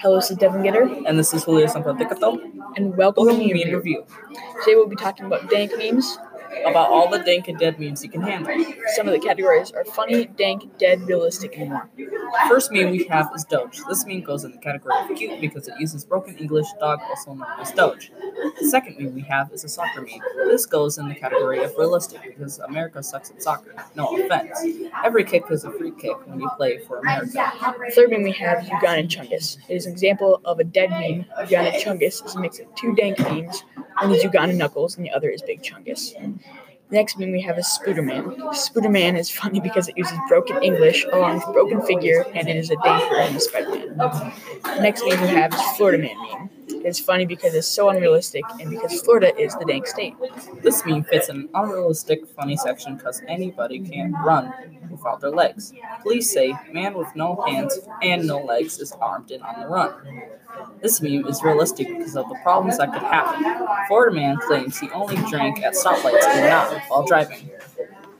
Hello, this is Devon Guetter, And this is Julio Zempoaltecatl. and welcome to Welcome Meme to Meme Review. Review Today we'll be talking about dank memes. about all the dank and dead memes you can handle. Some of the categories are funny, dank, dead, realistic, and more. First meme we have is Doge. This meme goes in the category of cute because it uses broken English dog, also known as Doge. The second meme we have is a soccer meme. This goes in the category of realistic because America sucks at soccer. No offense. Every kick is a free kick when you play for America. The third meme we have Ugandan Chungus. It is an example of a dead meme. Ugandan Chungus is a mix of two dank memes. One is Ugandan Knuckles, and the other is Big Chungus. Next meme we have is Spooderman. Spooderman is funny because it uses broken English along with broken figure, and it is a dank version of Spider-Man. Next meme we have is Florida Man meme. It is funny because it's so unrealistic, and because Florida is the dank state. This meme fits an unrealistic funny section because anybody can't run without their legs. Police say man with no hands and no legs is armed and on the run. This meme is realistic because of the problems that could happen. Florida man claims he only drank at stoplights and not while driving.